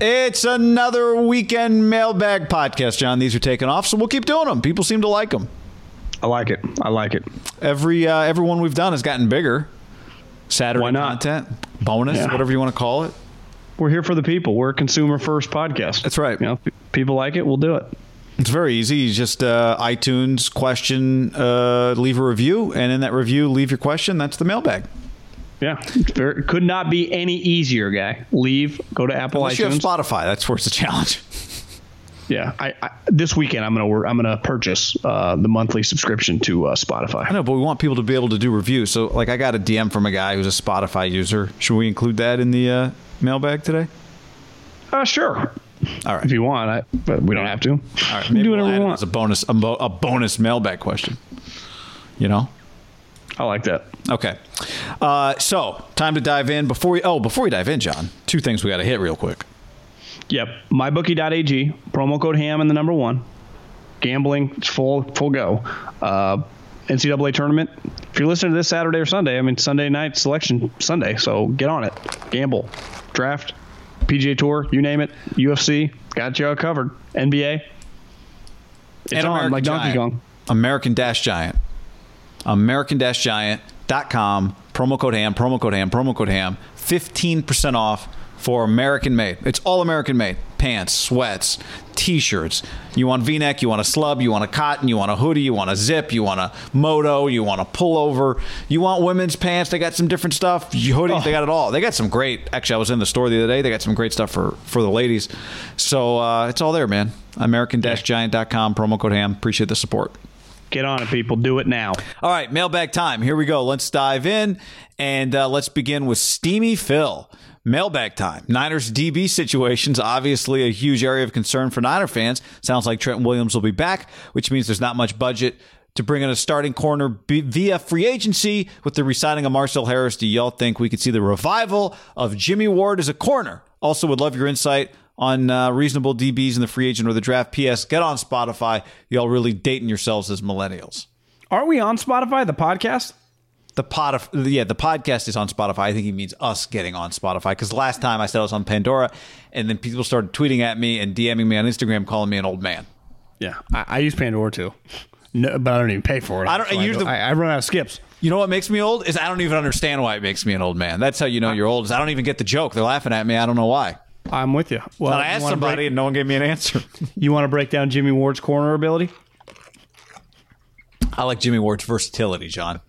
It's another weekend mailbag podcast, John. These are taking off, so we'll keep doing them. People seem to like them. I like it. I like it. Every uh, every one we've done has gotten bigger. Saturday Why not? content, bonus, Yeah. whatever you want to call it. We're here for the people. We're a consumer first podcast. That's right. You know, people like it, we'll do it. It's very easy. You just uh, iTunes question, uh, leave a review, and in that review, leave your question. That's the mailbag. Yeah, it's very, could not be any easier, guy. Leave, go to Apple Unless you have iTunes. Spotify, that's where it's a challenge. yeah, I, I, this weekend I'm gonna work, I'm gonna purchase uh, the monthly subscription to uh, Spotify. I know, but we want people to be able to do reviews. So, like, I got a DM from a guy who's a Spotify user. Should we include that in the uh, mailbag today? Uh, sure, All right. if you want, I, but we don't have to. All right, maybe do we'll whatever add we want. as a bonus, a, bo- a bonus mailbag question. You know. I like that. Okay. Uh, so time to dive in. Before we oh before we dive in, John, two things we got to hit real quick. Yep, mybookie.ag promo code ham and the number one. Gambling, it's full full go. Uh, NCAA tournament. If you're listening to this Saturday or Sunday, I mean Sunday night selection Sunday, so get on it. Gamble, draft, PGA Tour, you name it. UFC, got you all covered. NBA. It's And on American like Donkey Giant. Kong. American Dash Giant. American Dash Giant.com. Promo code ham. Promo code ham. Promo code ham. Fifteen percent off for American made. It's all American made. Pants, sweats, t-shirts. You want V-neck, you want a slub, you want a cotton, you want a hoodie, you want a zip, you want a moto, you want a pullover, you want women's pants. They got some different stuff. Hoodies, they got it all. They got some great. Actually, I was in the store the other day. They got some great stuff for for the ladies. So uh, it's all there, man. American-giant.com. Promo code ham. Appreciate the support. Get on it, people. Do it now. All right, mailbag time. Here we go. Let's dive in and uh, let's begin with Steamy Phil. Mailbag time. Niners DB situations, obviously a huge area of concern for Niner fans. Sounds like Trent Williams will be back, which means there's not much budget to bring in a starting corner b- via free agency. With the resigning of Marcell Harris, do y'all think we could see the revival of Jimmy Ward as a corner? Also, would love your insight on uh, reasonable DBs in the free agent or the draft. P.S. Get on Spotify. Y'all really dating yourselves as millennials. Aren't we on Spotify, the podcast? The pod, of, yeah, the podcast is on Spotify. I think he means us getting on Spotify because last time I said I was on Pandora, and then people started tweeting at me and DMing me on Instagram, calling me an old man. Yeah, I, I use Pandora too, no, but I don't even pay for it. I don't- So you're go- the- I, I run out of skips. You know what makes me old is I don't even understand why it makes me an old man. That's how you know you're old. Is I don't even get the joke. They're laughing at me. I don't know why. I'm with you. Well, I asked somebody, break- and no one gave me an answer. you want to break down Jimmy Ward's corner ability? I like Jimmy Ward's versatility, John.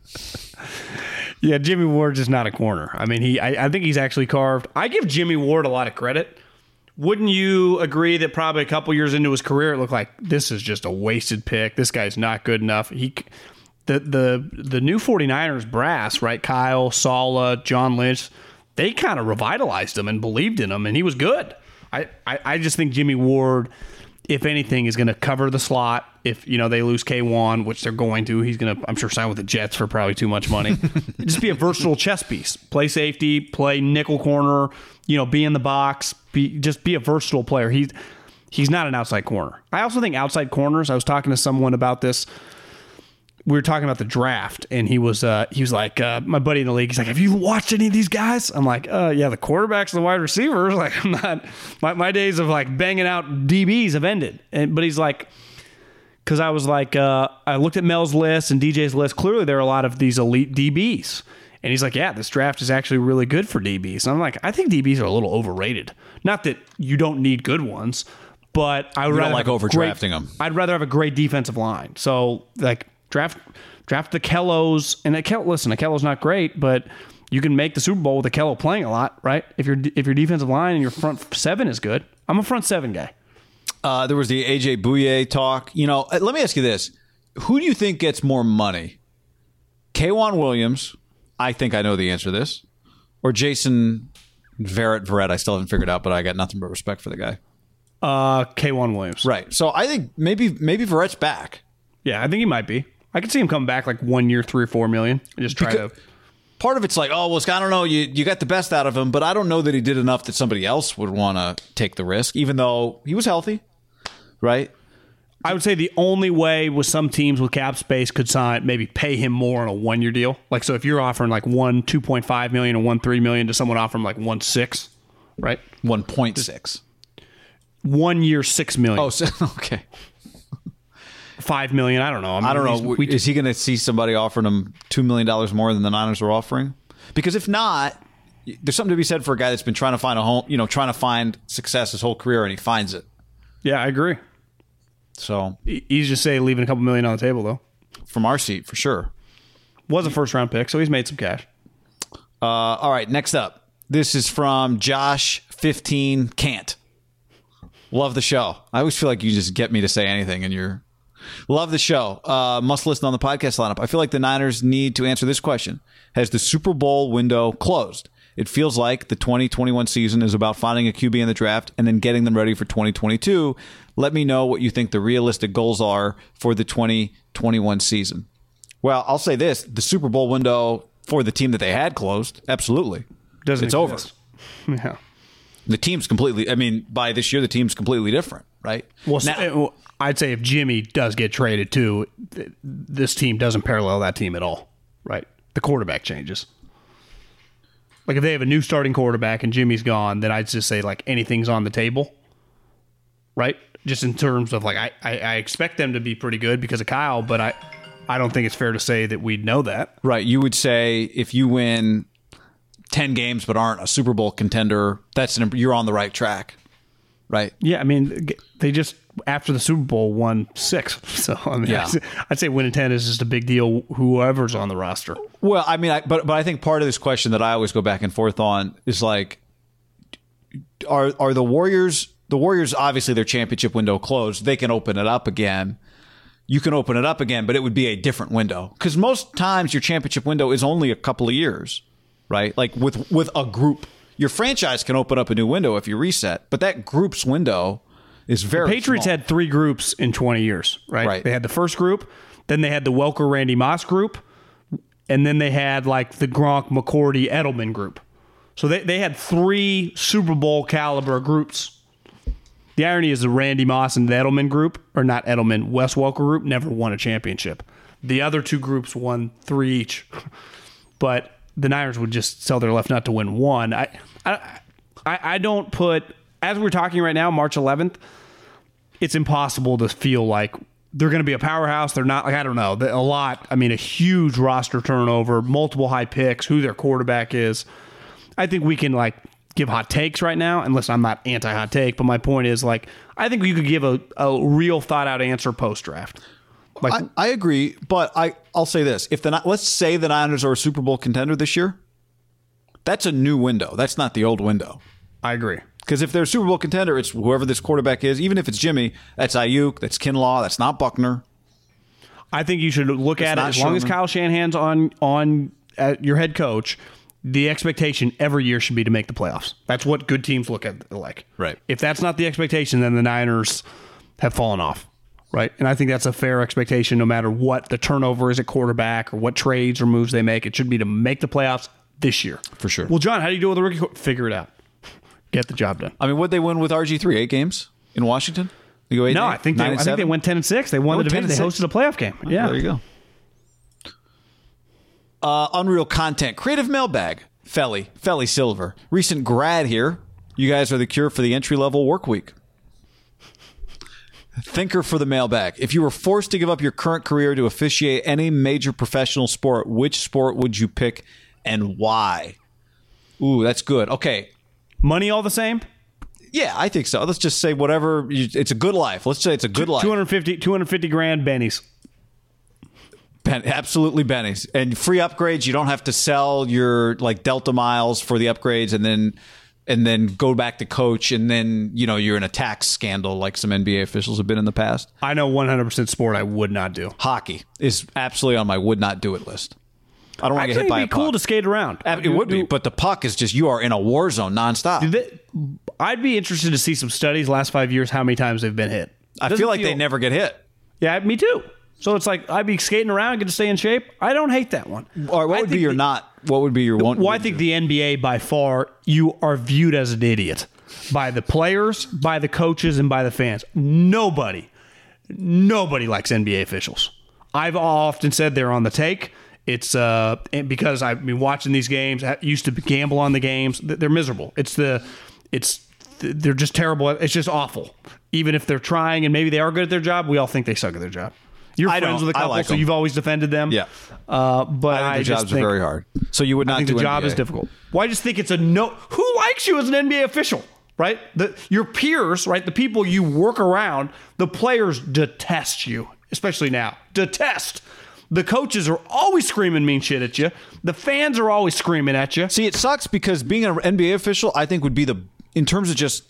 Yeah, Jimmy Ward's just not a corner. I mean, he. I, I think he's actually carved. I give Jimmy Ward a lot of credit. Wouldn't you agree that probably a couple years into his career, it looked like this is just a wasted pick. This guy's not good enough. He, the the the new 49ers brass, right? Kyle, Saleh, John Lynch, they kind of revitalized him and believed in him, and he was good. I, I, I just think Jimmy Ward, if anything, is going to cover the slot. If you know they lose K'Waun, which they're going to, he's going to, I'm sure, sign with the Jets for probably too much money. just be a versatile chess piece. Play safety, play nickel corner. You know, be in the box. Be just be a versatile player. He's he's not an outside corner. I also think outside corners. I was talking to someone about this we were talking about the draft, and he was uh, he was like, uh, my buddy in the league. He's like, "Have you watched any of these guys?" I'm like, uh, "Yeah, the quarterbacks and the wide receivers." Like, I'm not. My, my days of like banging out DBs have ended. And but he's like, because I was like, uh, I looked at Mel's list and DJ's list. Clearly, there are a lot of these elite DBs. And he's like, yeah, this draft is actually really good for DBs. And I'm like, I think DBs are a little overrated. Not that you don't need good ones, but I would You rather like overdrafting great- 'em. I'd rather have a great defensive line. So like draft draft the Kellos and Akel, listen, Akello's not great, but you can make the Super Bowl with Akello playing a lot, right? If your if your defensive line and your front seven is good, I'm a front seven guy. Uh, there was the AJ Bouye talk. You know, uh, let me ask you this: Who do you think gets more money? K'Waun Williams. I think I know the answer to this, or Jason Verrett. Verrett. I still haven't figured out, but I got nothing but respect for the guy. Uh, K'Waun Williams. Right. So I think maybe maybe Verrett's back. Yeah, I think he might be. I could see him coming back like one year, three or four million, and just try Because- to. Part of it's like, oh well, I don't know. You you got the best out of him, but I don't know that he did enough that somebody else would want to take the risk, even though he was healthy. Right. I would say the only way with some teams with cap space could sign maybe pay him more on a one year deal. Like so, if you're offering like one two point five million or one three million to someone offering like one six, right? One point six. One year six million. Oh, so, okay. Five million. I don't know. I don't know. We, is he going to see somebody offering him two million dollars more than the Niners are offering? Because if not, there's something to be said for a guy that's been trying to find a home, you know, trying to find success his whole career, and he finds it. yeah, I agree. So he's just say, leaving a couple million on the table though. from our seat, for sure. Was a first round pick, so he's made some cash. Uh, all right, next up, this is from Josh fifteen Can't. Love the show. I always feel like you just get me to say anything, and you're love the show. Uh, must listen on the podcast lineup. I feel like the Niners need to answer this question: Has the Super Bowl window closed? It feels like the 2021 season is about finding a QB in the draft and then getting them ready for 2022. Let me know what you think the realistic goals are for the 2021 season. Well, I'll say this: the Super Bowl window for the team that they had closed, absolutely. Doesn't it's over. Yeah. The team's completely. I mean, by this year, the team's completely different, right? Well, Now- so- uh, I'd say if Jimmy does get traded too, th- this team doesn't parallel that team at all. Right? The quarterback changes. Like if they have a new starting quarterback and Jimmy's gone, then I'd just say like anything's on the table. Right? Just in terms of like I, I, I expect them to be pretty good because of Kyle, but I I don't think it's fair to say that we know that. right? You would say if you win ten games but aren't a Super Bowl contender, that's an, you're on the right track, right? Yeah, I mean they just after the Super Bowl won six. So I mean Yeah. I'd say- winning ten is just a big deal whoever's on the roster. Well, I mean, I, but but I think part of this question that I always go back and forth on is like, are are the Warriors? The Warriors obviously their championship window closed. They can open it up again. You can open it up again, but it would be a different window because most times your championship window is only a couple of years, right? Like with with a group, your franchise can open up a new window if you reset, but that group's window is very Patriots small. had three groups in 20 years, right? Right. They had the first group, then they had the Welker Randy Moss group, and then they had like the Gronk McCourty Edelman group. So they, they had three Super Bowl caliber groups. The irony is the Randy Moss and the Edelman group, or not Edelman, Wes Welker group, never won a championship. The other two groups won three each. but the Niners would just sell their left nut to win one. I, I, I don't put as we're talking right now, March 11th. It's impossible to feel like they're going to be a powerhouse. They're not like I don't know a lot. I mean, a huge roster turnover, multiple high picks, who their quarterback is. I think we can like give hot takes right now. And listen, I'm not anti hot take, but my point is like I think you could give a, a real thought out answer post draft. Like I, I agree, but I I'll say this: if the let's say the Niners are a Super Bowl contender this year, that's a new window. That's not the old window. I agree. Because if they're a Super Bowl contender, it's whoever this quarterback is. Even if it's Jimmy, that's Aiyuk, that's Kinlaw, that's not Buckner. I think you should look at it as long as Kyle Shanahan's on on uh, your head coach. The expectation every year should be to make the playoffs. That's what good teams look at like. Right. If that's not the expectation, then the Niners have fallen off. Right. And I think that's a fair expectation no matter what the turnover is at quarterback or what trades or moves they make. It should be to make the playoffs this year. For sure. Well, John, how do you do with the rookie? Figure it out. Get the job done. I mean, what they win with RG three eight games in Washington? They go eight. No, eight? I think they, I think they went ten and six. They won Oh, the division. They hosted a playoff game. Yeah. There you go. Uh, Unreal content, creative mailbag, Felly, Felly Silver, recent grad here. You guys are the cure for the entry level work week. Thinker for the mailbag. If you were forced to give up your current career to officiate any major professional sport, which sport would you pick and why? Ooh, that's good. Okay. Money all the same? Yeah, I think so. Let's just say whatever. You, it's a good life. Let's say it's a good life. 250, 250 grand bennies. Ben, absolutely bennies. and free upgrades. You don't have to sell your like Delta miles for the upgrades, and then and then go back to coach, and then you know you're in a tax scandal like some NBA officials have been in the past. I know 100% sport I would not do. Hockey is absolutely on my would not do it list. I don't want to get hit by it'd be cool puck. to skate around. Ab- It would be, but the puck is just you are in a war zone nonstop. Th- I'd be interested to see some studies last five years how many times they've been hit. I Doesn't feel like they never get hit. Yeah, me too. So it's like I'd be skating around, get to stay in shape. I don't hate that one. Or what I would be your the- not? What would be your one? Well, I think the NBA by far you are viewed as an idiot by the players, by the coaches, and by the fans. Nobody, nobody likes NBA officials. I've often said they're on the take. It's uh and because I've been watching these games. I used to gamble on the games. They're miserable. It's the it's they're just terrible. It's just awful. Even if they're trying and maybe they are good at their job, we all think they suck at their job. You're I friends with a I couple, like so you've always defended them. Yeah. Uh, but I I, think the just jobs think, are very hard. So you would not I think the job NBA. is difficult. Well, I just think it's a no. Who likes you as an NBA official, right? The your peers, right? The people you work around, the players detest you, especially now. Detest. The coaches are always screaming mean shit at you. The fans are always screaming at you. See, it sucks because being an NBA official, I think would be the in terms of just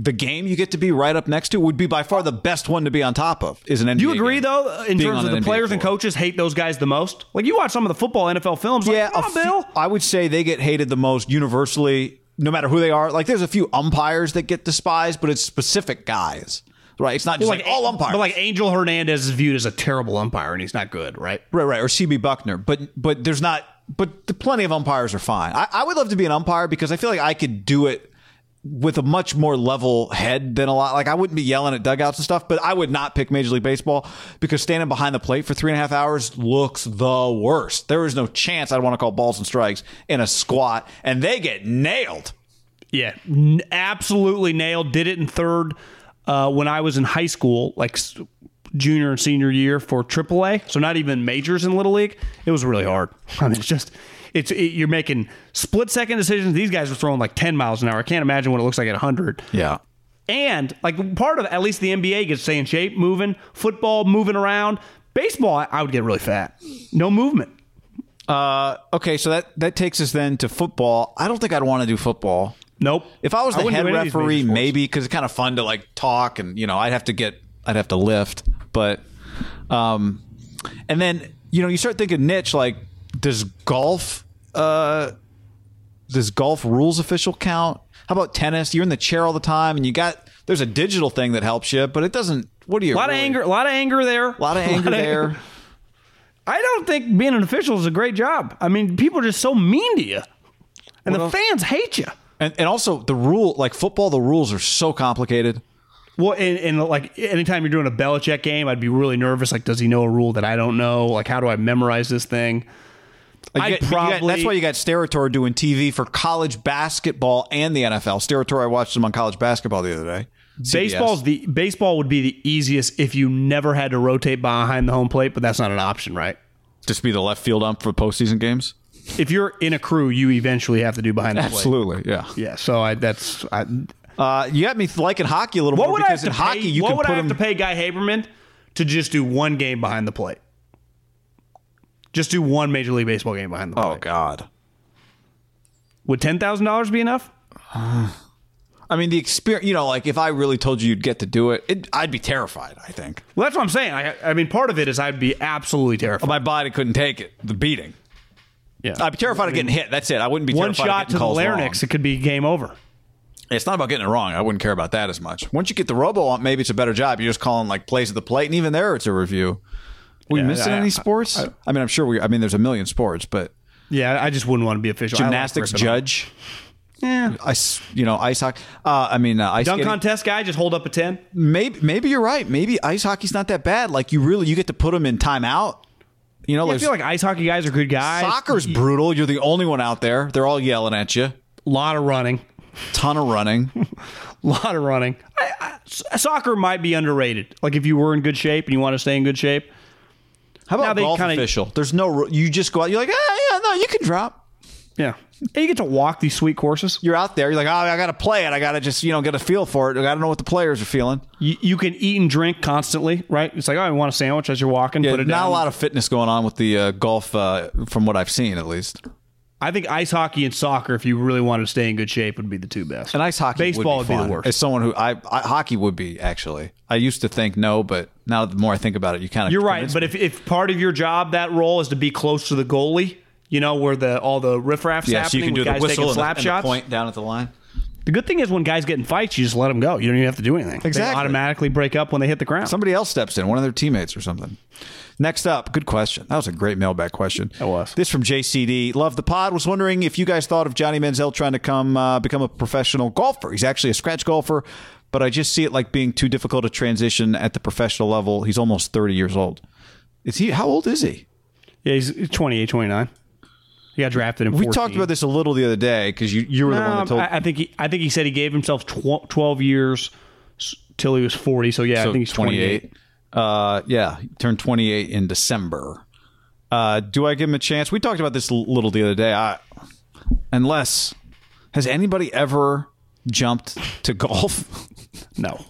the game you get to be right up next to would be by far the best one to be on top of. Is an NBA. You agree game. though, in terms of the NBA players and coaches hate those guys the most? Like you watch some of the football NFL films. Like, Yeah, come a on, few- Bill. I would say they get hated the most universally, no matter who they are. Like, there's a few umpires that get despised, but it's specific guys, right? It's not just like, all umpires. But like Angel Hernandez is viewed as a terrible umpire, and he's not good, right? Right, right, or CB Bucknor. But but there's not. But the, plenty of umpires are fine. I, I would love to be an umpire because I feel like I could do it with a much more level head than a lot. Like I wouldn't be yelling at dugouts and stuff, but I would not pick Major League Baseball because standing behind the plate for three and a half hours looks the worst. There is no chance I'd want to call balls and strikes in a squat, and they get nailed. Yeah, n- absolutely nailed. Did it in third uh, when I was in high school, like junior and senior year for AAA. So not even majors in Little League. It was really hard. I mean, it's just it's it, you're making split second decisions. These guys are throwing like 10 miles an hour. I can't imagine what it looks like at 100. Yeah. And like part of at least the NBA gets to stay in shape, moving football, moving around. Baseball, I, I would get really fat. No movement. Uh, okay, so that that takes us then to football. I don't think I'd want to do football. Nope. If I was the wouldn't head do any of these major referee, maybe because it's kind of fun to like talk and you know I'd have to get I'd have to lift, but um, and then you know you start thinking niche like does golf uh does golf rules official count? How about tennis? You're in the chair all the time and you got there's a digital thing that helps you, but it doesn't. What do you? A lot of anger. A lot of anger there. A lot of anger there. I don't think being an official is a great job. I mean, people are just so mean to you, and the Well- fans hate you. And, and also the rule, like football, the rules are so complicated. Well, and, and like anytime you're doing a Belichick game, I'd be really nervous. Like, does he know a rule that I don't know? Like, how do I memorize this thing? Like, I'd got- you got- probably- that's why you got Steratore doing TV for college basketball and the NFL. Steratore, I watched him on college basketball the other day. CBS. Baseball's the baseball would be the easiest if you never had to rotate behind the home plate, but that's not an option, right? just be the left field ump for postseason games. If you're in a crew, you eventually have to do behind the plate. Absolutely, yeah. Yeah. So I that's I, Uh, you got me liking hockey a little what more would I have because to in pay? hockey you what can would put I have him. to pay Guy Haberman to just do one game behind the plate? Just do one Major League Baseball game behind the plate. oh God! Would ten thousand dollars be enough? I mean, the experience. You know, like if I really told you you'd get to do it, it I'd be terrified. I think Well, that's what I'm saying. I, I mean, part of it is I'd be absolutely terrified. my body couldn't take it. The beating. Yeah. I'd be terrified of getting hit. That's it. I wouldn't be One terrified of shot to the larynx, wrong. it could be game over. It's not about getting it wrong. I wouldn't care about that as much. Once you get the robo on, maybe it's a better job. You're just calling like plays at the plate, and even there, it's a review. We Yeah, missing I- any I- sports? I, mean, I'm sure we. I mean, there's a million sports, but Yeah, I just wouldn't want to be official. I like gymnastics judge, Yeah. ice, you know, ice hockey. Uh, I mean, uh, ice Dunk skating. contest guy, just hold up a 10. Maybe, maybe you're right. Maybe ice hockey's not that bad. Like you really, you get to put them in timeout. You know, I like feel like ice hockey guys are good guys. soccer's brutal. You're the only one out there. They're all yelling at you. A lot of running. Ton of running. A lot of running. I, I, soccer might be underrated. Like if you were in good shape and you want to stay in good shape. How about golf kinda- official? There's no. You just go out. You're like, ah, yeah, no, you can drop. Yeah. And you get to walk these sweet courses. You're out there. You're like, oh, I got to play it. I got to just you know get a feel for it. I got to know what the players are feeling. You, you can eat and drink constantly, right? It's like, oh, I want a sandwich as you're walking. Yeah, put it not down. a lot of fitness going on with the uh, golf, uh, from what I've seen at least. I think ice hockey and soccer, if you really wanted to stay in good shape, would be the two best. And ice hockey, baseball would be, would be the worst. As someone who I, I hockey would be actually. I used to think no, but now the more I think about it, you kind of You're right, but if, if part of your job that role is to be close to the goalie, you know where the all the riffraffs yeah, so happening you can do the guys whistle taking and the, slap and the point down at the line. The good thing is when guys get in fights, you just let them go. You don't even have to do anything. They Exactly. automatically break up when they hit the ground. Somebody else steps in, one of their teammates or something. Next up, good question. That was a great mailbag question. It was. This from JCD. Love the pod. Was wondering if you guys thought of Johnny Manziel trying to come uh, become a professional golfer. He's actually a scratch golfer, but I just see it like being too difficult to transition at the professional level. He's almost 30 years old. Is he? How old is he? yeah, he's 28, 29. He got drafted in. We 14. talked about this a little the other day because you, you were the one that told. I, I think he, I think he said he gave himself tw- 12 years till he was 40. So yeah, I think he's 28. Uh, yeah, he turned 28 in December. Uh, do I give him a chance? We talked about this a little the other day. I, unless has anybody ever jumped to golf? No.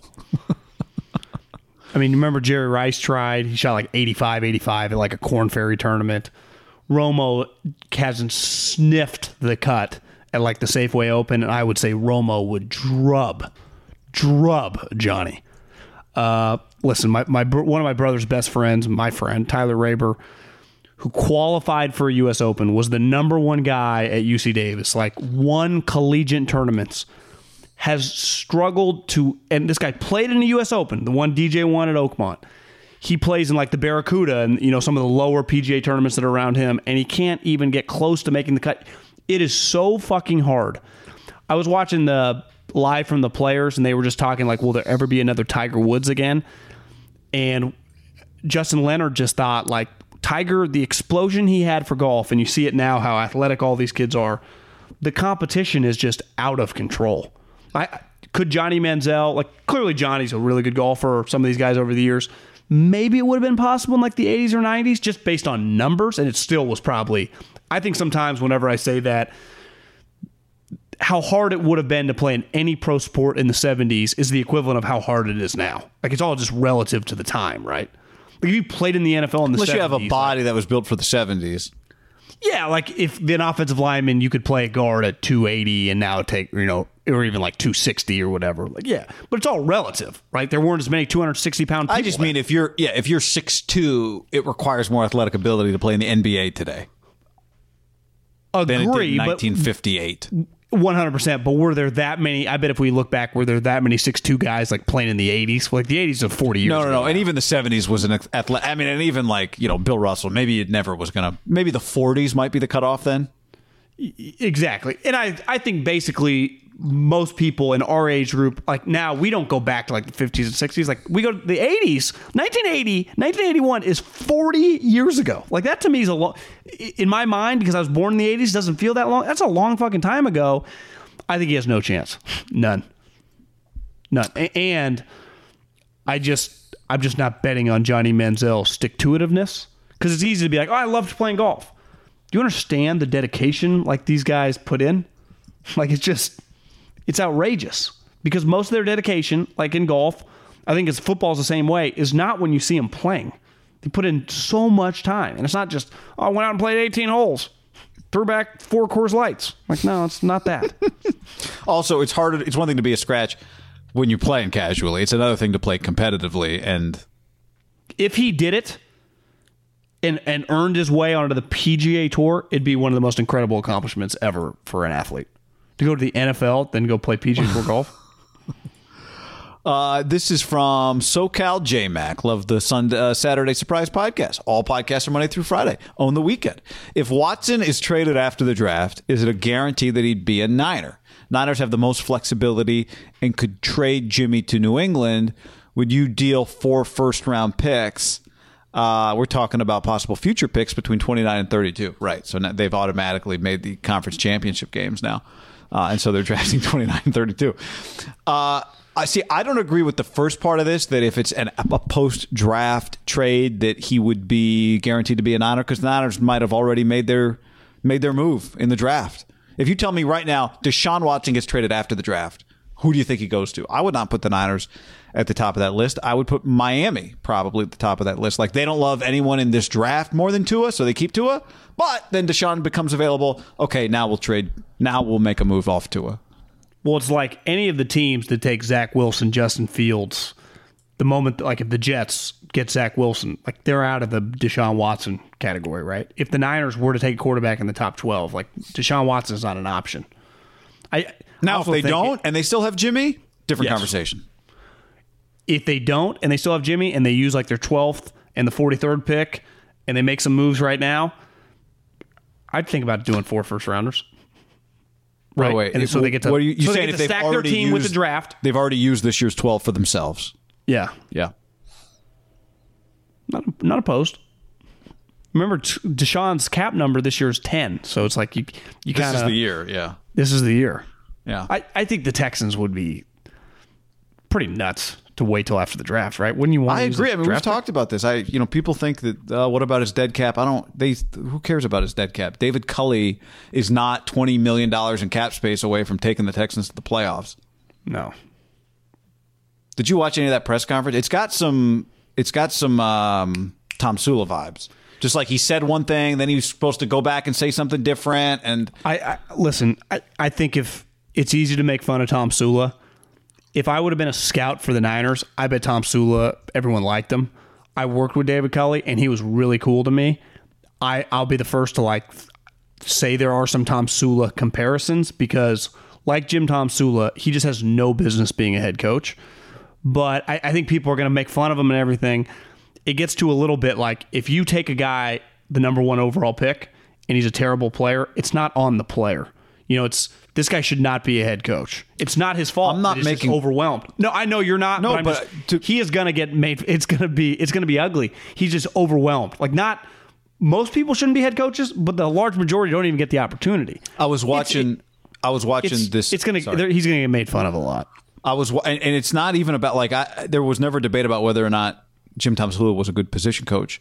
I mean, remember Jerry Rice tried? He shot like 85, 85 at like a Corn Ferry tournament. Romo hasn't sniffed the cut at like the Safeway Open, and I would say Romo would drub, drub Johnny. Uh, listen, my, my one of my brother's best friends, my friend Tyler Raber, who qualified for a U.S. Open, was the number one guy at UC Davis, like won collegiate tournaments has struggled to, and this guy played in the U.S. Open, the one DJ won at Oakmont. He plays in like the Barracuda and you know some of the lower PGA tournaments that are around him, and he can't even get close to making the cut. It is so fucking hard. I was watching the live from the players, and they were just talking like, "Will there ever be another Tiger Woods again?" And Justin Leonard just thought like Tiger, the explosion he had for golf, and you see it now how athletic all these kids are. The competition is just out of control. I could Johnny Manziel like clearly Johnny's a really good golfer. Some of these guys over the years, maybe it would have been possible in like the 80s or 90s just based on numbers, and it still was probably. I think sometimes whenever I say that, how hard it would have been to play in any pro sport in the 70s is the equivalent of how hard it is now. Like it's all just relative to the time, right? Like if you played in the NFL in the Unless 70s, you have a body that was built for the 70s. Yeah, like if an offensive lineman you could play a guard at 280 and now take, you know, or even like 260 or whatever. Like yeah, but it's all relative, right? There weren't as many 260 pound people. I just mean if you're yeah if you're six two, it requires more athletic ability to play in the NBA today than it did agree, in but 1958. 100%. But were there that many? I bet if we look back, were there that many six two guys like playing in the 80s? Like the 80s of 40 years No, no, ago no. And even the 70s was an athletic. I mean, and even like, you know, Bill Russell, maybe it never was going to, maybe the 40s might be the cutoff then. Exactly. And I I think basically most people in our age group, like now, we don't go back to like the 50s and 60s. Like we go to the 80s. 1980, 1981 is 40 years ago. Like that to me is a long, in my mind, because I was born in the 80s, doesn't feel that long. That's a long fucking time ago. I think he has no chance. None. None. And I just, I'm just not betting on Johnny Manziel stick to itiveness because it's easy to be like, oh, I loved playing golf. Do you understand the dedication like these guys put in? Like it's just it's outrageous because most of their dedication, like in golf, I think it's football's the same way, is not when you see them playing. They put in so much time, and it's not just oh, I went out and played 18 holes, threw back four Coors Lights. Like no, it's not that. Also, it's harder, it's one thing to be a scratch when you're playing casually, it's another thing to play competitively. And if he did it and and earned his way onto the PGA Tour, it'd be one of the most incredible accomplishments ever for an athlete. To go to the NFL, then go play PGA Tour golf. Uh, this is from SoCal JMac. Love the Sunday, uh, Saturday Surprise podcast. All podcasts are Monday through Friday. Own the weekend. If Watson is traded after the draft, is it a guarantee that he'd be a Niner? Niners have the most flexibility and could trade Jimmy to New England. Would you deal four first round picks? Uh, we're talking about possible future picks between 29 and 32. Right. So now they've automatically made the conference championship games now. Uh, and so they're drafting 29 and 32. Uh, I see. I don't agree with the first part of this. That if it's an, a post-draft trade, that he would be guaranteed to be an honor because the Niners might have already made their made their move in the draft. If you tell me right now, Deshaun Watson gets traded after the draft, who do you think he goes to? I would not put the Niners at the top of that list. I would put Miami probably at the top of that list. Like they don't love anyone in this draft more than Tua, so they keep Tua. But then Deshaun becomes available. Okay, now we'll trade. Now we'll make a move off Tua. Well, it's like any of the teams that take Zach Wilson, Justin Fields, the moment, like if the Jets get Zach Wilson, like they're out of the Deshaun Watson category, right? If the Niners were to take a quarterback in the top 12, like Deshaun Watson is not an option. I Now, if they don't it- and they still have Jimmy, different Yes. conversation. if they don't and they still have Jimmy and they use like their 12th and the 43rd pick and they make some moves right now, I'd think about doing four first rounders. Right. Oh, wait. And so they get to, What are you, you so they saying get if to they've stack their team with the draft. They've already used this year's 12 for themselves. Yeah. Yeah. Not not opposed. Remember, Deshaun's cap number this year is 10. So it's like you, you kind of This is the year. Yeah. This is the year. Yeah. I, I think the Texans would be pretty nuts to wait till after the draft, right? Wouldn't you want I agree. I mean, we've talked about this. I, you know, people think that uh, what about his dead cap? I don't. They who cares about his dead cap? David Culley is not twenty million dollars in cap space away from taking the Texans to the playoffs. No. Did you watch any of that press conference? It's got some. It's got some um, Tomsula vibes. Just like he said one thing, then he was supposed to go back and say something different, and I, I listen. I, I think if it's easy to make fun of Tomsula, if I would have been a scout for the Niners, I bet Tomsula everyone liked him. I worked with David Culley, and he was really cool to me. I I'll be the first to like say there are some Tomsula comparisons because, like Jim Tomsula, he just has no business being a head coach. But I, I think people are going to make fun of him and everything. It gets to a little bit like if you take a guy, the number one overall pick, and he's a terrible player, it's not on the player. You know, it's this guy should not be a head coach. It's not his fault. I'm not that he's just making- overwhelmed. No, I know you're not. No, but, but just- to- he is gonna get made. It's gonna be. It's gonna be ugly. He's just overwhelmed. Like not. Most people shouldn't be head coaches, but the large majority don't even get the opportunity. I was watching. I was watching It's, this. it's gonna. He's gonna get made fun of a lot. I was, and, and it's not even about like I. There was never debate about whether or not Jim Tomsula was a good position coach,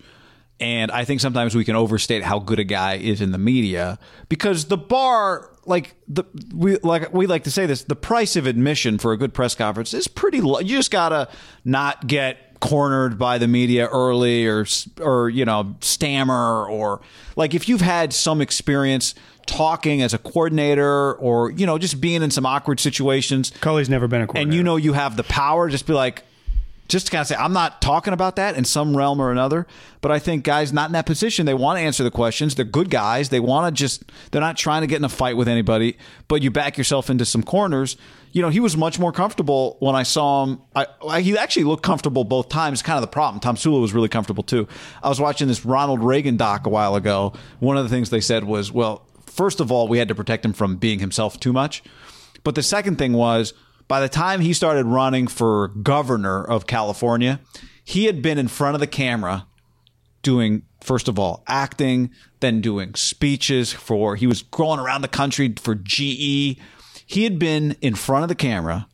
and I think sometimes we can overstate how good a guy is in the media because the bar, like the we like we like to say this, the price of admission for a good press conference is pretty low. You just gotta not get cornered by the media early or or you know stammer or like if you've had some experience talking as a coordinator or you know just being in some awkward situations Culley's never been a coordinator, and you know you have the power just be like just to kind of say i'm not talking about that in some realm or another but i think guys not in that position they want to answer the questions. They're good guys. They want to just they're not trying to get in a fight with anybody but you back yourself into some corners. You know he was much more comfortable when i saw him. I, I- he actually looked comfortable both times kind of the problem. Tomsula was really comfortable too. I was watching this ronald reagan doc a while ago. One of the things they said was well first of all we had to protect him from being himself too much. But the second thing was by the time he started running for governor of California, he had been in front of the camera doing, first of all, acting, then doing speeches for, he was going around the country for GE. He had been in front of the camera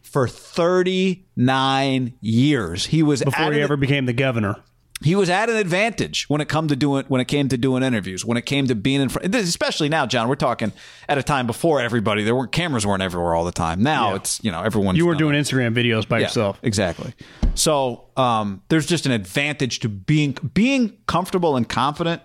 for 39 years. He was before he ever became the governor. He was at an advantage when it come to doing when it came to doing interviews when it came to being in front especially now john we're talking at a time before everybody there weren't cameras weren't everywhere all the time. Now it's you know everyone You were doing Instagram videos by yourself. exactly. So um, there's just an advantage to being being comfortable and confident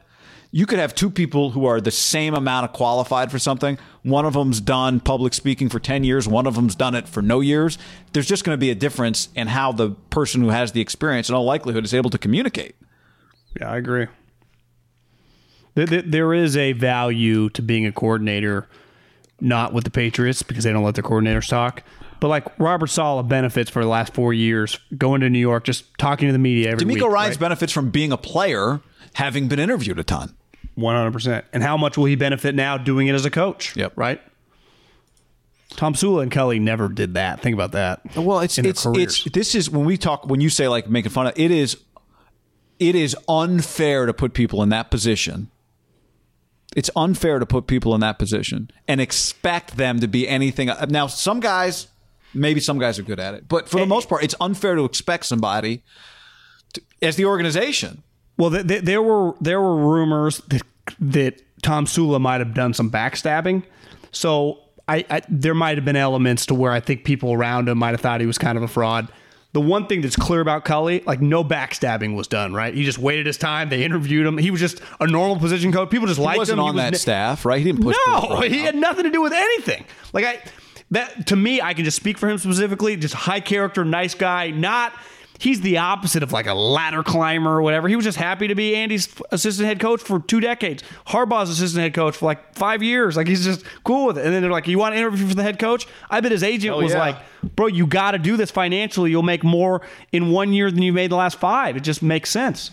you could have two people who are the same amount of qualified for something. One of them's done public speaking for 10 years, one of them's done it for no years. There's just going to be a difference in how the person who has the experience, in all likelihood, is able to communicate. Yeah, I agree. There, is a value to being a coordinator, not with the Patriots because they don't let their coordinators talk. But like Robert Saleh benefits for the last four years going to New York, just talking to the media every DeMeco week. Ryans benefits from being a player, having been interviewed a ton. One hundred percent. And how much will he benefit now doing it as a coach? Yep. Right. Tomsula and Kelly never did that. Think about that. Well, it's in it's it's this is when we talk when you say like making fun of it is it is unfair to put people in that position. It's unfair to put people in that position and expect them to be anything. Now, some guys, maybe some guys are good at it, but for the most part, it's unfair to expect somebody to, as the organization. Well, th- th- there were there were rumors that that Tomsula might have done some backstabbing. So I, I there might have been elements to where I think people around him might have thought he was kind of a fraud. The one thing that's clear about Culley, like no backstabbing was done, right? He just waited his time. They interviewed him. He was just a normal position coach. People just He liked wasn't him. on that ne- staff, right? He didn't push. No, he had nothing to do with anything. Like I, that to me, I can just speak for him specifically. Just high character, nice guy. Not he's the opposite of like a ladder climber or whatever. He was just happy to be Andy's assistant head coach for two decades. Harbaugh's assistant head coach for like five years. Like he's just cool with it. And then they're like, "You want to interview for the head coach?" I bet his agent was yeah. like, "Bro, you got to do this financially. You'll make more in one year than you made the last five. It just makes sense."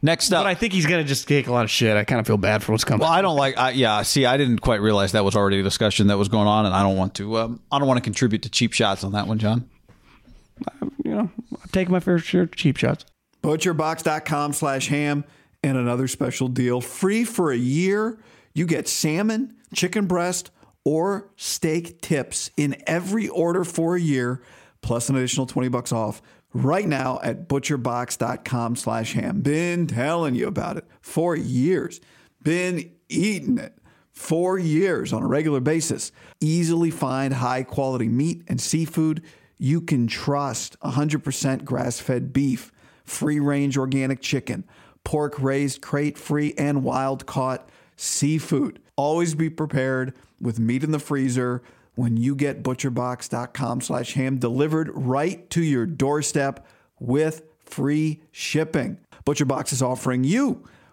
Next up, But I think he's gonna just take a lot of shit. I kind of feel bad for what's coming. Well, I don't like. I, yeah, see, I didn't quite realize that was already a discussion that was going on, and I don't want to. Um, I don't want to contribute to cheap shots on that one, John. You know, I'm taking my fair share of cheap shots. Butcherbox.com slash ham and another special deal. Free for a year. You get salmon, chicken breast, or steak tips in every order for a year, plus an additional 20 bucks off right now at butcherbox.com slash ham. Been telling you about it for years. Been eating it for years on a regular basis. Easily find high quality meat and seafood you can trust 100% grass fed beef, free range organic chicken, pork raised crate free and wild caught seafood. Always be prepared with meat in the freezer when you get butcherbox.com slash ham delivered right to your doorstep with free shipping. ButcherBox is offering you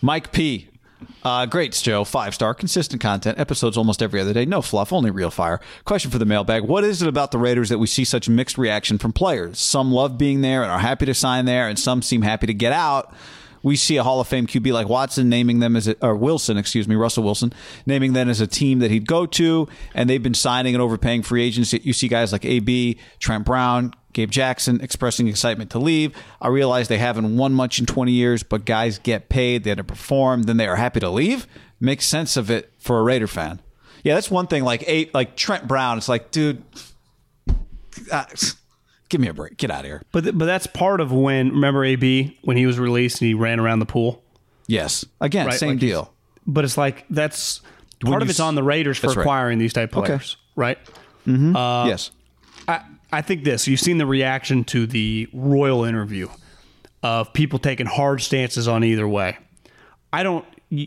Mike P. Uh, great show, five star, consistent content, episodes almost every other day, no fluff, only real fire. Question for the mailbag What is it about the Raiders that we see such mixed reaction from players? Some love being there and are happy to sign there, and some seem happy to get out. We see a Hall of Fame QB like Watson naming them as a, or Wilson, excuse me, Russell Wilson, naming them as a team that he'd go to, and they've been signing and overpaying free agents. You see guys like AB, Trent Brown, Gabe Jackson expressing excitement to leave. I realize they haven't won much in 20 years, but guys get paid, they had to perform, then they are happy to leave. Makes sense of it for a Raider fan. Yeah, that's one thing. Like eight, like Trent Brown, it's like, dude, uh, give me a break. Get out of here. But th- but that's part of when remember AB when he was released and he ran around the pool. Yes, again, Right, same like deal. But it's like that's When part of it's s- on the Raiders for That's right. acquiring these type Okay. players, right? Mm-hmm. Uh, yes, I I think this. You've seen the reaction to the Royal interview. of people taking hard stances on either way. I don't.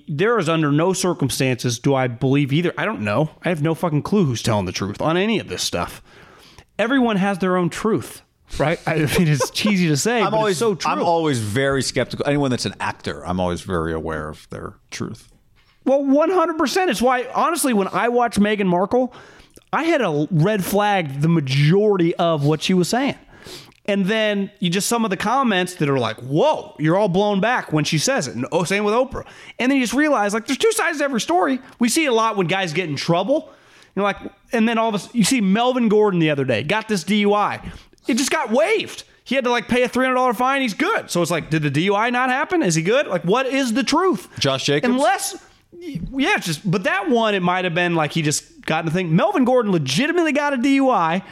There is under no circumstances do I believe either. I don't know. I have no fucking clue who's telling the truth on any of this stuff. Everyone has their own truth, right? I mean, it's cheesy to say, I'm but always it's so true. I'm always very skeptical. Anyone that's an actor, I'm always very aware of their truth. Well, 100%. It's why, honestly, when I watch Meghan Markle, I had a red flag the majority of what she was saying. And then you just some of the comments that are like, whoa, you're all blown back when she says it. And oh, same with Oprah. And then you just realize like there's two sides to every story. We see a lot when guys get in trouble. You're like, and then all of a sudden you see Melvin Gordon the other day got this DUI. It just got waived. He had to like pay a $300 fine. He's good. So it's like, did the DUI not happen? Is he good? Like, what is the truth? Josh Jacobs? Unless yeah, it's just but that one it might have been like he just got in the thing. Melvin Gordon legitimately got a DUI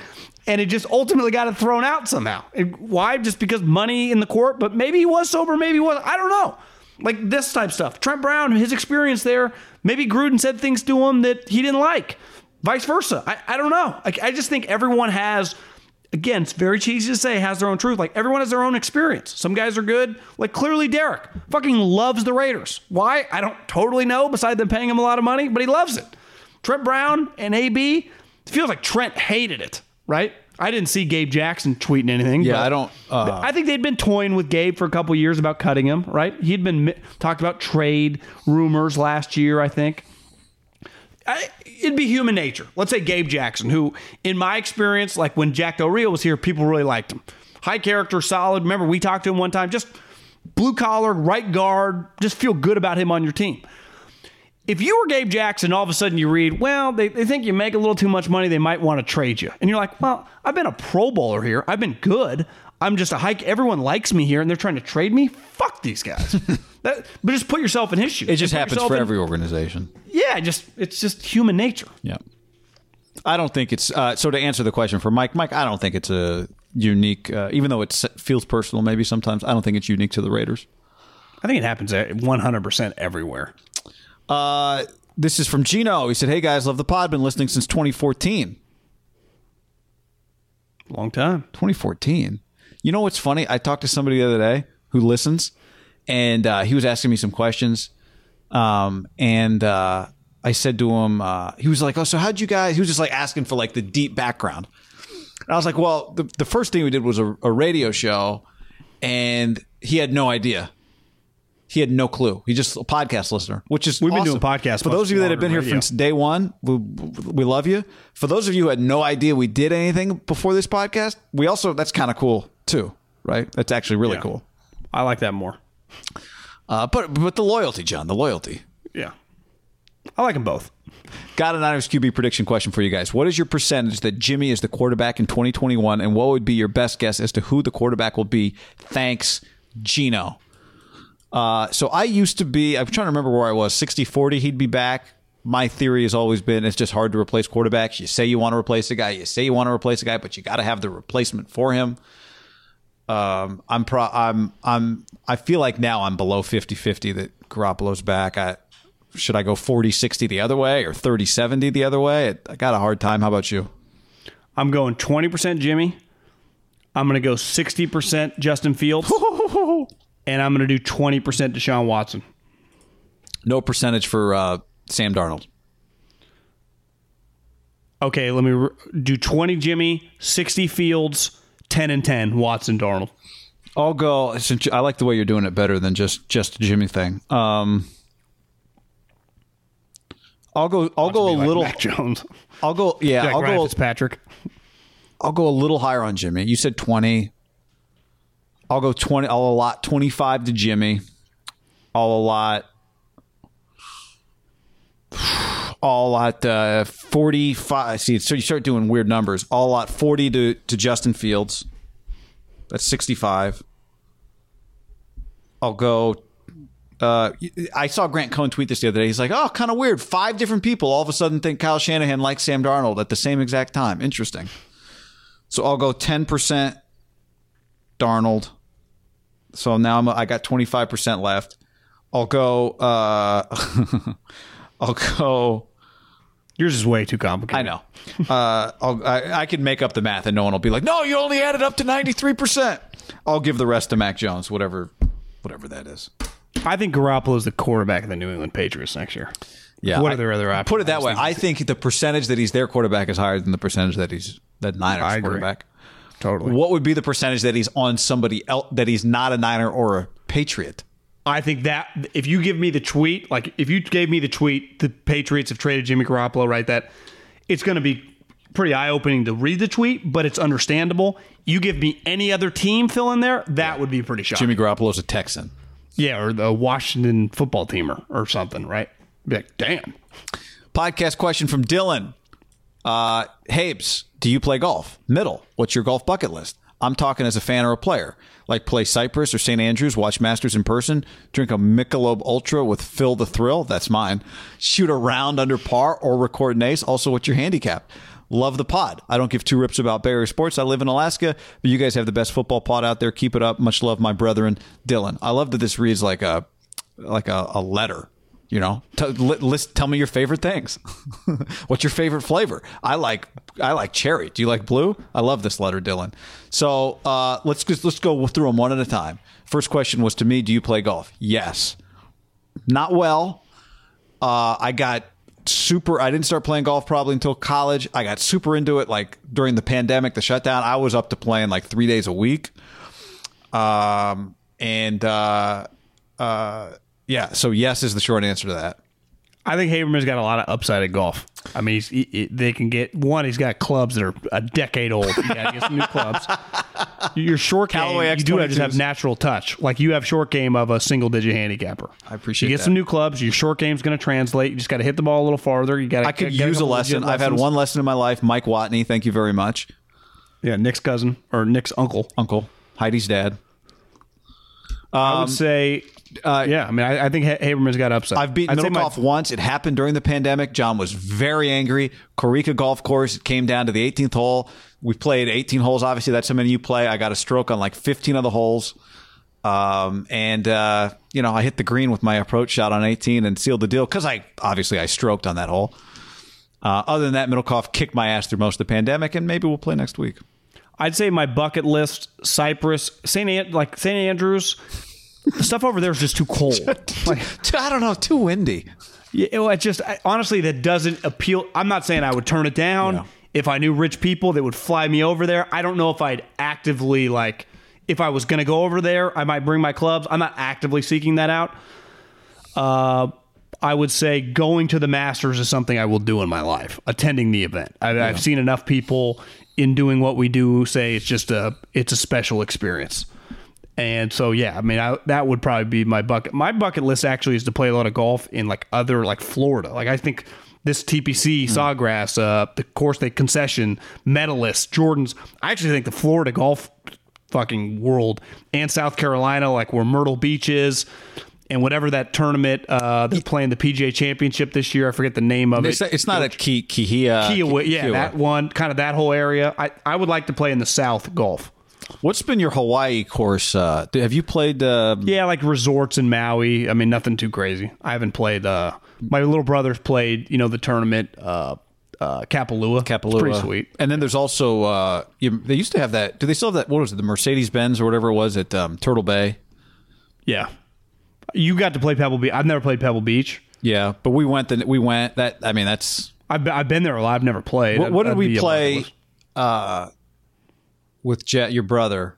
and it just ultimately got it thrown out somehow. And why? Just because money in the court, but maybe he was sober, maybe he was. I don't know. Like this type stuff. Trent Brown, his experience there, maybe Gruden said things to him that he didn't like. Vice versa. I, I don't know. I, I just think everyone has again, it's very cheesy to say has their own truth. Like everyone has their own experience. Some guys are good. Like clearly Derek fucking loves the Raiders. Why? I don't totally know, Besides them paying him a lot of money, but he loves it. Trent Brown and AB, it feels like Trent hated it, right? I didn't see Gabe Jackson tweeting anything. Yeah, I don't. Uh, I think they'd been toying with Gabe for a couple years about cutting him, right? He'd been mi- talked about trade rumors last year, I think. I, it'd be human nature. Let's say Gabe Jackson, who, in my experience, like when Jack Del Rio was here, people really liked him. High character, solid. Remember, we talked to him one time, just blue collar, right guard, just feel good about him on your team. If you were Gabe Jackson, all of a sudden you read, well, they, they think you make a little too much money, they might want to trade you. And you're like, well, I've been a Pro Bowler here. I've been good. I'm just a hike. Everyone likes me here, and they're trying to trade me. Fuck these guys. that, but just put yourself in his shoes. it just Put happens for in- every organization. Yeah, just it's just human nature. Yeah. I don't think it's uh, so. To answer the question for Mike, Mike, I don't think it's a unique. Uh, even though it feels personal, maybe sometimes I don't think it's unique to the Raiders. I think it happens 100% everywhere. Uh, this is from Gino. He said, "Hey guys, love the pod. Been listening since 2014. Long time. 2014. You know what's funny? I talked to somebody the other day who listens, and uh, he was asking me some questions. Um, and uh, I said to him, uh, he was like, "Oh, so how'd you guys?" He was just like asking for like the deep background. And I was like, "Well, the the first thing we did was a, a radio show, and he had no idea." He had no clue. He's just a podcast listener, which is We've been doing podcasts For those of you that have been here radio. since day one, we, we love you. For those of you who had no idea we did anything before this podcast, we also that's kind of cool too, right? That's actually really Yeah. cool. I like that more. Uh, but but the loyalty, John, the loyalty. Yeah. I like them both. Got an Niners QB prediction question for you guys. What is your percentage that Jimmy is the quarterback in 2021, and what would be your best guess as to who the quarterback will be? Thanks, Gino. Uh, so I used to be, I'm trying to remember where I was, 60 40, he'd be back. My theory has always been it's just hard to replace quarterbacks. You say you want to replace a guy, you say you want to replace a guy, but you got to have the replacement for him. Um, I'm pro, I'm, I'm, I feel like now I'm below 50 50 that Garoppolo's back. I, should I go 40 60 the other way or 30 70 the other way? I got a hard time. How about you? I'm going 20% Jimmy. I'm going to go 60% Justin Fields. and I'm going to do 20% Deshaun Watson. No percentage for uh, Sam Darnold. Okay, let me re- do 20 Jimmy, 60 Fields, 10 and 10 Watson Darnold. I'll go. Since I like the way you're doing it better than just just Jimmy thing. Um, I'll go. I'll go a like little. Mac Jones. I'll go. Yeah, Like I'll Ryan go. Fitzpatrick. I'll go a little higher on Jimmy. You said twenty. I'll go twenty. I'll allot twenty five to Jimmy. I'll allot. I'll allot uh, forty five. See, so you start doing weird numbers. I'll allot forty to to Justin Fields. That's sixty five. I'll go. Uh, I saw Grant Cohn tweet this the other day. He's like, "Oh, kind of weird. Five different people all of a sudden think Kyle Shanahan likes Sam Darnold at the same exact time. Interesting." So I'll go ten percent Darnold. So now I'm I got twenty five percent left. I'll go. Uh, I'll go. Yours is way too complicated. I know. Uh, I'll, I I could make up the math and no one will be like, "No, you only added up to ninety three percent." I'll give the rest to Mac Jones, whatever, whatever that is. I think Garoppolo is the quarterback of the New England Patriots next year. Yeah. What I- are their other options? Put it that way. I I think the percentage that he's their quarterback is higher than the percentage that he's that Niners I quarterback. Totally. What would be the percentage that he's on somebody else that he's not a Niner or a Patriot? I think that if you give me the tweet, like if you gave me the tweet, the Patriots have traded Jimmy Garoppolo, right? That it's going to be pretty eye opening to read the tweet, but it's understandable. You give me any other team fill in there, that would be pretty shocking. Jimmy Garoppolo's a Texan. yeah, or the Washington football teamer or something, right? Be like, damn. Podcast question from Dylan. Uh, Habes, do you play golf? Middle. What's your golf bucket list? I'm talking as a fan or a player. Like play Cypress or St. Andrews, watch Masters in person, drink a Michelob Ultra with Phil the Thrill. That's mine. Shoot a round under par or record an ace. Also, what's your handicap? Love the pod. I don't give two rips about Area sports. I live in Alaska, but you guys have the best football pod out there. Keep it up. Much love, my brethren. Dylan. I love that this reads like a like a, a letter. You know, T- li- list. Tell me your favorite things. What's your favorite flavor? I like I like cherry. Do you like blue? I love this letter, Dylan. So uh, let's just let's go through them one at a time. First question was to me: Do you play golf? Yes. Not well. Uh, I got super. I didn't start playing golf probably until college. I got super into it like during the pandemic, the shutdown. I was up to playing like three days a week. Um, and uh, uh, yeah, so yes is the short answer to that. I think Haberman's got a lot of upside at golf. I mean, he's, he, he- they can get one. He's got clubs that are a decade old. You got to get some new clubs. Your short game, Callaway you do have just have natural touch. Like you have short game of a single digit handicapper. I appreciate You get that. some new clubs. Your short game's going to translate. You just got to hit the ball a little farther. You got. To I could use a lesson. I've had one lesson in my life. Mike Watney, thank you very much. Yeah, Nick's cousin or Nick's uncle. Uncle Heidi's dad. I would um, say. Uh, yeah, I mean, I, I think Ha- Haberman's got upside. I've beaten I'd say middle my- once. It happened during the pandemic. John was very angry. Corica Golf Course. It came down to the 18th hole. We played 18 holes. Obviously, that's how many you play. I got a stroke on like 15 of the holes. Um, and, uh, you know, I hit the green with my approach shot on 18 and sealed the deal because I obviously I stroked on that hole. Uh, other than that, Middlekauff kicked my ass through most of the pandemic, and maybe we'll play next week. I'd say my bucket list: Cypress, Saint An- like Saint Andrews. The stuff over there is just too cold. like, I don't know, too windy. yeah, it, it just I, honestly that doesn't appeal. I'm not saying I would turn it down Yeah. if I knew rich people that would fly me over there. I don't know if I'd actively like if I was going to go over there. I might bring my clubs. I'm not actively seeking that out. Uh, I would say going to the Masters is something I will do in my life. Attending the event, I've, I've seen enough people in doing what we do say it's just a it's a special experience. And so yeah, I mean I, that would probably be my bucket. My bucket list actually is to play a lot of golf in like other like Florida. Like I think this TPC Sawgrass, uh, the course they concession medalists, Jordans. I actually think the Florida golf fucking world and South Carolina, like where Myrtle Beach is, and whatever that tournament uh, they're playing the PGA Championship this year. I forget the name of It's, it. it's not a Ki, Kihia. Kiawah, yeah, Kiawah. that one, kind of that whole area. I, I would like to play in the South golf. What's been your Hawaii course? Uh, have you played? Uh, Yeah, like resorts in Maui. I mean, nothing too crazy. I haven't played. Uh, my little brother's played. You know, the tournament. Uh, uh, Kapalua. Kapalua. It's pretty sweet. And then there's also uh, you, they used to have that. Do they still have that? What was it? The Mercedes Benz or whatever it was at um, Turtle Bay. Yeah, you got to play Pebble Beach. I've never played Pebble Beach. Yeah, but we went. The, we went. That I mean, that's I've been, I've been there a lot. I've never played. what, what did we be a bucket play uh, with Jet, your brother?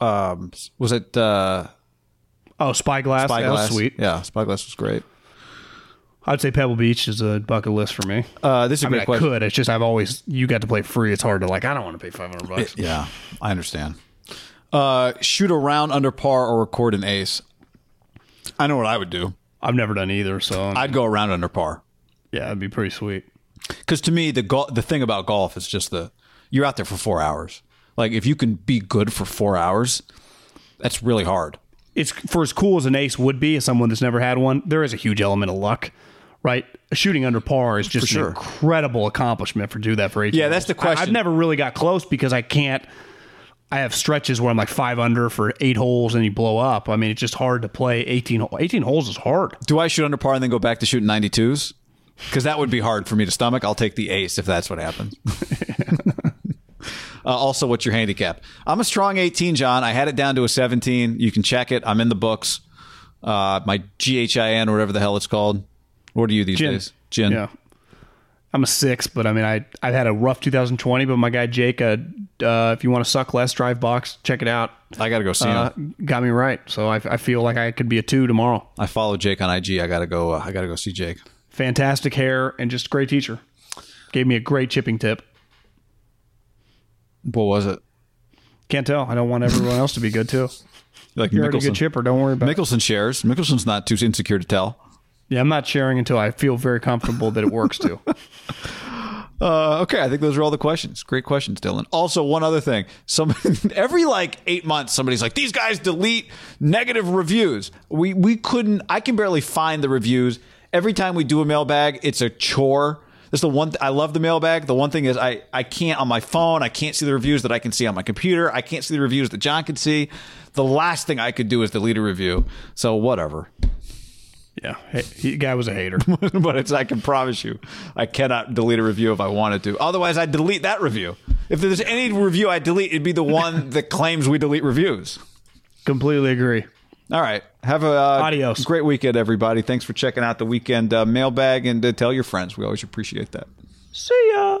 Um, was it uh, Oh, Spyglass. Spyglass? sweet. Yeah, Spyglass was great. I'd say Pebble Beach is a bucket list for me. Uh, this is a I mean, great I could. It's just I've always you got to play free. It's hard to like. I don't want to pay five hundred bucks. Yeah, I understand. Uh, shoot a round under par or record an ace. I know what I would do. I've never done either, so I'd go around under par. yeah, it'd be pretty sweet. Because to me, the gol- the thing about golf is just the you're out there for four hours. Like if you can be good for four hours, that's really hard. it's for as cool as an ace would be as someone that's never had one there is a huge element of luck right shooting under par is just sure. an incredible accomplishment for do that for 18 Yeah, that's the question. I, have never really got close because i can't i have stretches where i'm like five under for eight holes and you blow up i mean it's just hard to play 18 18 holes is hard Do I shoot under par and then go back to shooting 92s? Because that would be hard for me to stomach. I'll take the ace if that's what happens. Uh, also, what's your handicap? I'm a strong 18, John. I had it down to a 17. You can check it. I'm in the books. Uh, my GHIN or whatever the hell it's called. What are you these Gin. days? Gin. Yeah. I'm a six, but I mean, I I've had a rough 2020. But my guy Jake, uh, uh, if you want to suck less, drive box, check it out. I got to go see Uh, him. got me right. So I, I feel like I could be a two tomorrow. I follow Jake on IG. I got to go. Uh, I got to go see Jake. Fantastic hair and just great teacher. Gave me a great chipping tip. What was it? Can't tell. I don't want everyone else to be good too. Like You're already a good Mickelson. chipper. Don't worry about it. Mickelson shares. Mickelson's not too insecure to tell. Yeah, I'm not sharing until I feel very comfortable that it works too. Uh, okay, I think those are all the questions. Great questions, Dylan. Also, one other thing: some every like eight months, somebody's like, "These guys delete negative reviews." We we couldn't. I can barely find the reviews. Every time we do a mailbag, it's a chore. That's the one. Th- I love the mailbag. The one thing is, I I can't on my phone. I can't see the reviews that I can see on my computer. I can't see the reviews that John can see. The last thing I could do is delete a review. So whatever. yeah, hey, he, guy was a hater. but it's I can promise you, I cannot delete a review if I wanted to. Otherwise, I'd delete that review. If there's any review I delete, it'd be the one that claims we delete reviews. Completely agree. All right, have a uh, Adios. great weekend, everybody. Thanks for checking out the weekend uh, mailbag and uh, tell your friends. We always appreciate that. See ya.